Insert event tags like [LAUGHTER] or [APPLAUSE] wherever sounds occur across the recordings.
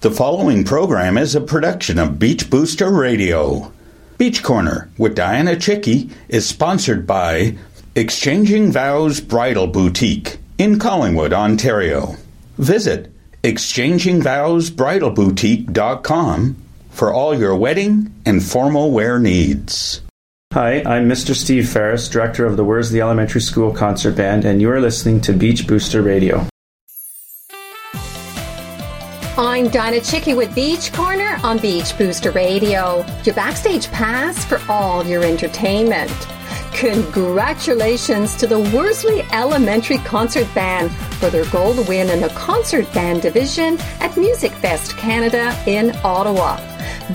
The following program is a production of Beach Booster Radio. Beach Corner with Dianna Chycki is sponsored by Exchanging Vows Bridal Boutique in Collingwood, Ontario. Visit exchangingvowsbridalboutique.com for all your wedding and formal wear needs. Hi, I'm Mr. Steve Ferris, director of the Worsley Elementary School Concert Band, and you are listening to Beach Booster Radio. I'm Dianna Chycki with Beach Corner on Beach Booster Radio, your backstage pass for all your entertainment. Congratulations to the Worsley Elementary Concert Band for their gold win in the concert band division at MusicFest Canada in Ottawa.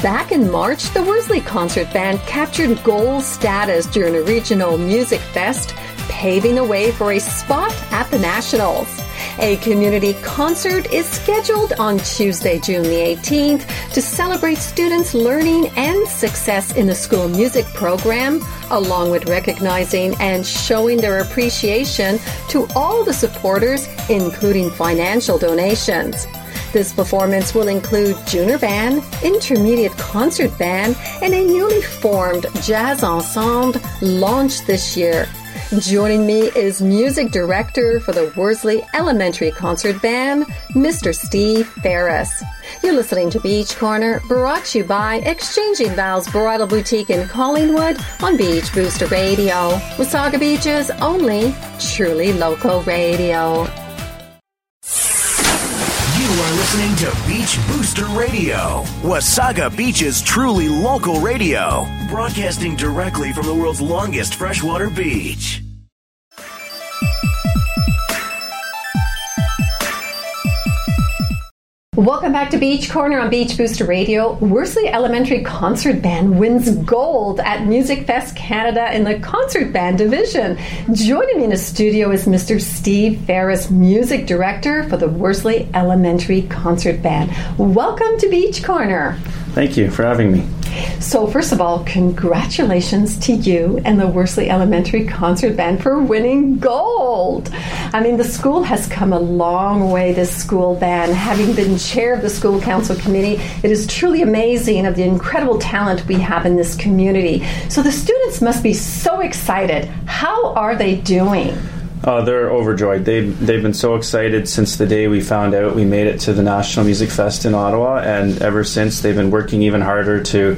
Back in March, the Worsley Concert Band captured gold status during a regional music fest, paving the way for a spot at the Nationals. A community concert is scheduled on Tuesday, June the 18th to celebrate students' learning and success in the school music program, along with recognizing and showing their appreciation to all the supporters, including financial donations. This performance will include junior band, intermediate concert band, and a newly formed jazz ensemble launched this year. Joining me is music director for the Worsley Elementary Concert Band, Mr. Steve Ferris. You're listening to Beach Corner, brought to you by Exchanging Vows Bridal Boutique in Collingwood on Beach Booster Radio, Wasaga Beach's only truly local radio. You are listening to Beach Booster Radio, Wasaga Beach's truly local radio, broadcasting directly from the world's longest freshwater beach. Welcome back to Beach Corner on Beach Booster Radio. Worsley Elementary Concert Band wins gold at MusicFest Canada in the concert band division. Joining me in the studio is Mr. Steve Ferris, music director for the Worsley Elementary Concert Band. Welcome to Beach Corner. Thank you for having me. So, first of all, congratulations to you and the Worsley Elementary Concert Band for winning gold. I mean, the school has come a long way, this school band. Having been chair of the school council committee, it is truly amazing of the incredible talent we have in this community. So, the students must be so excited. How are they doing? Oh, they're overjoyed. They've, they've been so excited since the day we found out we made it to the National Music Fest in Ottawa, and ever since they've been working even harder to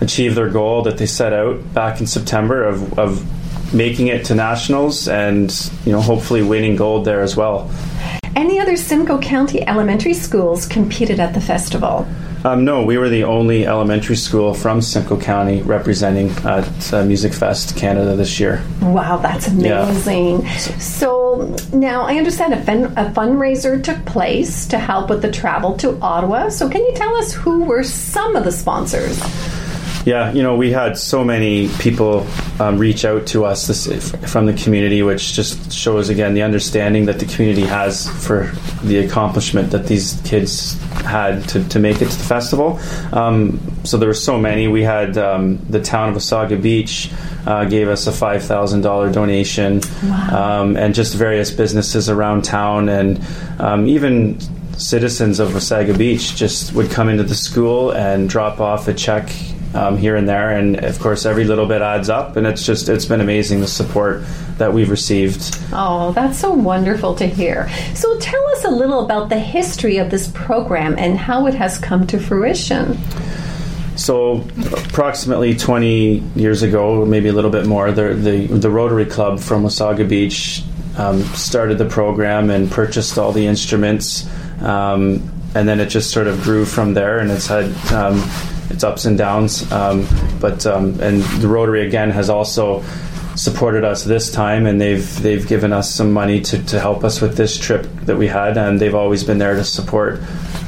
achieve their goal that they set out back in September of, of making it to nationals and you know hopefully winning gold there as well. Any other Simcoe County elementary schools competed at the festival? Um, no, we were the only elementary school from Simcoe County representing at uh, MusicFest Canada this year. Wow, that's amazing. Yeah. So now I understand a, fun, a, fundraiser took place to help with the travel to Ottawa. So can you tell us who were some of the sponsors? Yeah, you know, we had so many people um, reach out to us this, from the community, which just shows again the understanding that the community has for the accomplishment that these kids had to, to make it to the festival. Um, so there were so many. We had um, the town of Wasaga Beach uh, gave us a five thousand dollar donation, wow. Um, and just various businesses around town, and um, even citizens of Wasaga Beach just would come into the school and drop off a check um, here and there, and of course, every little bit adds up. And it's just it's been amazing the support that we've received. Oh, that's so wonderful to hear. So, tell us a little about the history of this program and how it has come to fruition. So, approximately 20 years ago, maybe a little bit more, the the, the Rotary Club from Wasaga Beach um, started the program and purchased all the instruments. Um, and then it just sort of grew from there, and it's had um, its ups and downs. Um, but um, and the Rotary again has also supported us this time, and they've they've given us some money to, to help us with this trip that we had, and they've always been there to support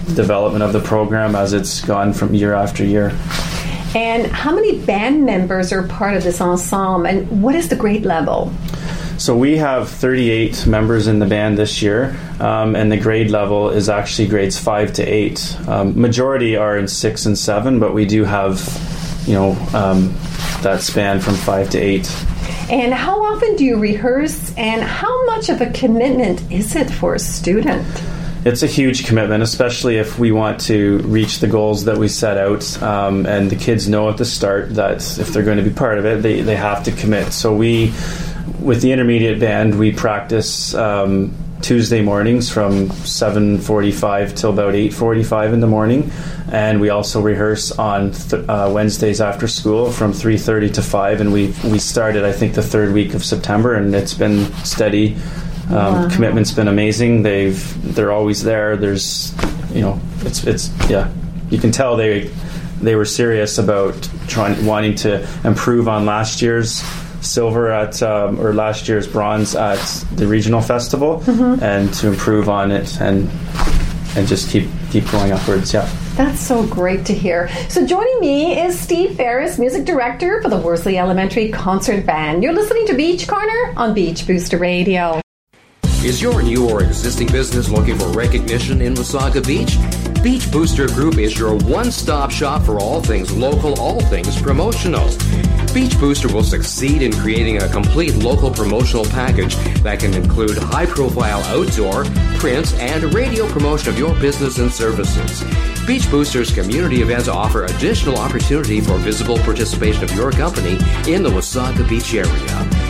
the development of the program as it's gone from year after year. And how many band members are part of this ensemble, and what is the grade level? So we have 38 members in the band this year, um, and the grade level is actually grades five to eight. Um, majority are in six and seven, but we do have, you know, um, that span from five to eight. And how often do you rehearse, and how much of a commitment is it for a student? it's a huge commitment, especially if we want to reach the goals that we set out. Um, and the kids know at the start that if they're going to be part of it, they, they have to commit. So we, with the intermediate band, we practice um, Tuesday mornings from 7:45 till about 8:45 in the morning, and we also rehearse on th- uh, Wednesdays after school from 3:30 to 5. And we we started, I think, the third week of September, and it's been steady. Um, wow. Commitment's been amazing. They've they're always there. There's, you know, it's it's yeah, you can tell they they were serious about trying wanting to improve on last year's silver at um, or last year's bronze at the regional festival, mm-hmm. and to improve on it and and just keep keep going upwards. Yeah. That's so great to hear. So, joining me is Steve Ferris, music director for the Worsley Elementary Concert Band. You're listening to Beach Corner on Beach Booster Radio. Is your new or existing business looking for recognition in Wasaga Beach? Beach Booster Group is your one stop shop for all things local, all things promotional. Beach Booster will succeed in creating a complete local promotional package that can include high profile outdoor, print, and radio promotion of your business and services. Beach Booster's community events offer additional opportunity for visible participation of your company in the Wasaga Beach area.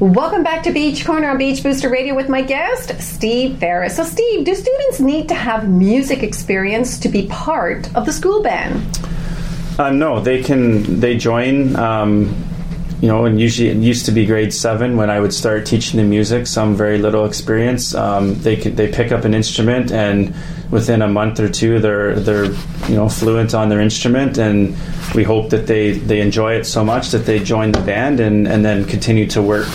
Welcome back to Beach Corner on Beach Booster Radio with my guest, Steve Ferris. So, Steve, do students need to have music experience to be part of the school band? Uh, no, they can. They join. Um, you know, and usually it used to be grade seven when I would start teaching them music. Some very little experience. Um, they they pick up an instrument, and within a month or two, they're they're you know fluent on their instrument, and we hope that they they enjoy it so much that they join the band and and then continue to work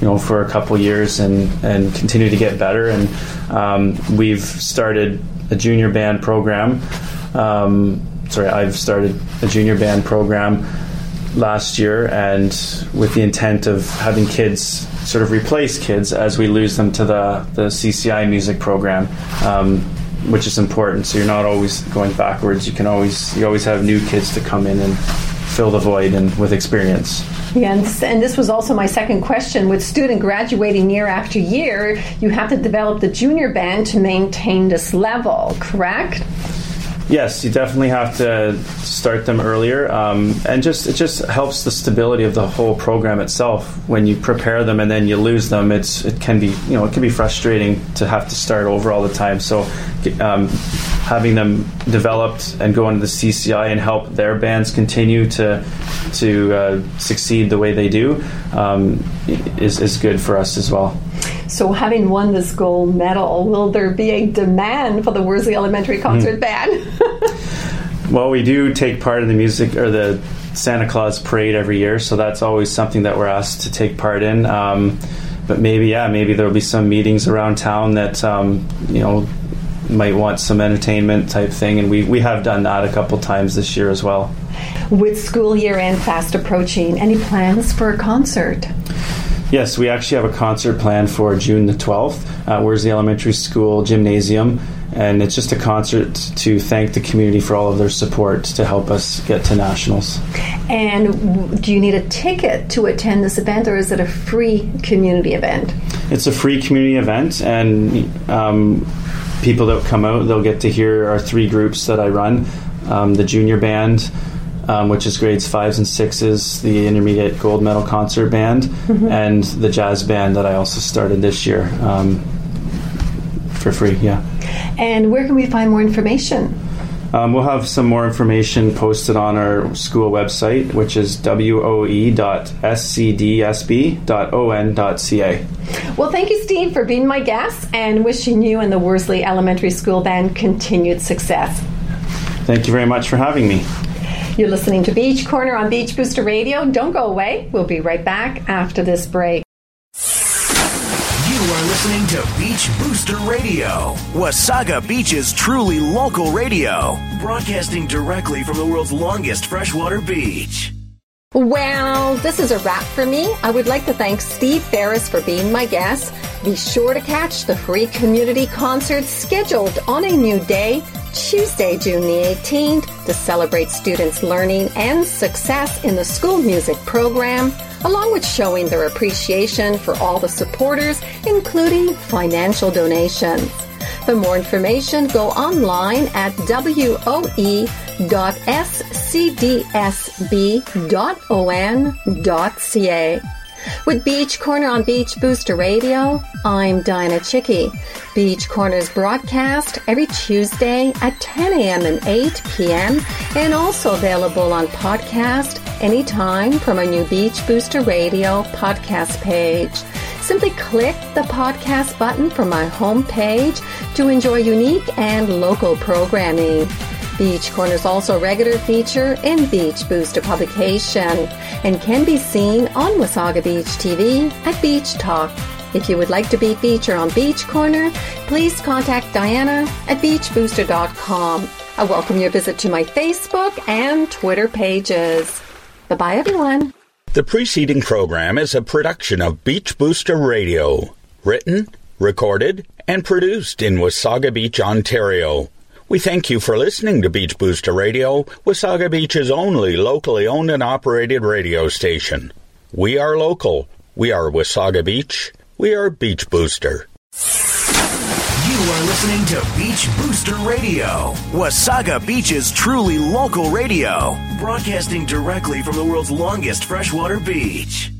you know for a couple years and and continue to get better and um, we've started a junior band program um, sorry I've started a junior band program last year and with the intent of having kids sort of replace kids as we lose them to the the CCI music program um, which is important. So you're not always going backwards. You can always you always have new kids to come in and fill the void and with experience. Yeah, and this, and this was also my second question. With student graduating year after year, you have to develop the junior band to maintain this level, correct? Yes, you definitely have to start them earlier, um, and just it just helps the stability of the whole program itself. When you prepare them and then you lose them, it's it can be you know it can be frustrating to have to start over all the time. So, um, having them developed and go into the CCI and help their bands continue to to uh, succeed the way they do um, is is good for us as well. So, having won this gold medal, will there be a demand for the Worsley Elementary Concert mm. Band? [LAUGHS] well, we do take part in the music or the Santa Claus parade every year, so that's always something that we're asked to take part in. Um, but maybe, yeah, maybe there'll be some meetings around town that um, you know might want some entertainment type thing, and we we have done that a couple times this year as well. With school year end fast approaching, any plans for a concert? Yes, we actually have a concert planned for June the 12th. Uh, Worsley Elementary School Gymnasium, and it's just a concert to thank the community for all of their support to help us get to nationals. And do you need a ticket to attend this event, or is it a free community event? It's a free community event, and um, people that come out, they'll get to hear our three groups that I run um, the junior band um, which is grades fives and sixes, the intermediate gold medal concert band, mm-hmm. and the jazz band that I also started this year um, for free. Yeah. And where can we find more information? Um, we'll have some more information posted on our school website, which is woe.scdsb.on.ca. Well, thank you, Steve, for being my guest and wishing you and the Worsley Elementary School Band continued success. Thank you very much for having me. You're listening to Beach Corner on Beach Booster Radio. Don't go away. We'll be right back after this break. You are listening to Beach Booster Radio, Wasaga Beach's truly local radio, broadcasting directly from the world's longest freshwater beach. Well, this is a wrap for me. I would like to thank Steve Ferris for being my guest. Be sure to catch the free community concert scheduled on a new day, Tuesday, June the 18th, to celebrate students' learning and success in the school music program, along with showing their appreciation for all the supporters, including financial donations. For more information, go online at woe.scdsb.on.ca. With Beach Corner on Beach Booster Radio, I'm Dianna Chycki. Beach Corner's broadcast every Tuesday at 10 a.m. and 8 p.m. and also available on podcast anytime from our new Beach Booster Radio podcast page. Simply click the podcast button from my homepage to enjoy unique and local programming. Beach Corner is also a regular feature in Beach Booster publication and can be seen on Wasaga Beach TV at Beach Talk. If you would like to be featured on Beach Corner, please contact Dianna at beachbooster.com. I welcome your visit to my Facebook and Twitter pages. Bye bye, everyone. The preceding program is a production of Beach Booster Radio, written, recorded, and produced in Wasaga Beach, Ontario. We thank you for listening to Beach Booster Radio, Wasaga Beach's only locally owned and operated radio station. We are local. We are Wasaga Beach. We are Beach Booster. You are listening to Beach Booster Radio, Wasaga Beach's truly local radio, broadcasting directly from the world's longest freshwater beach.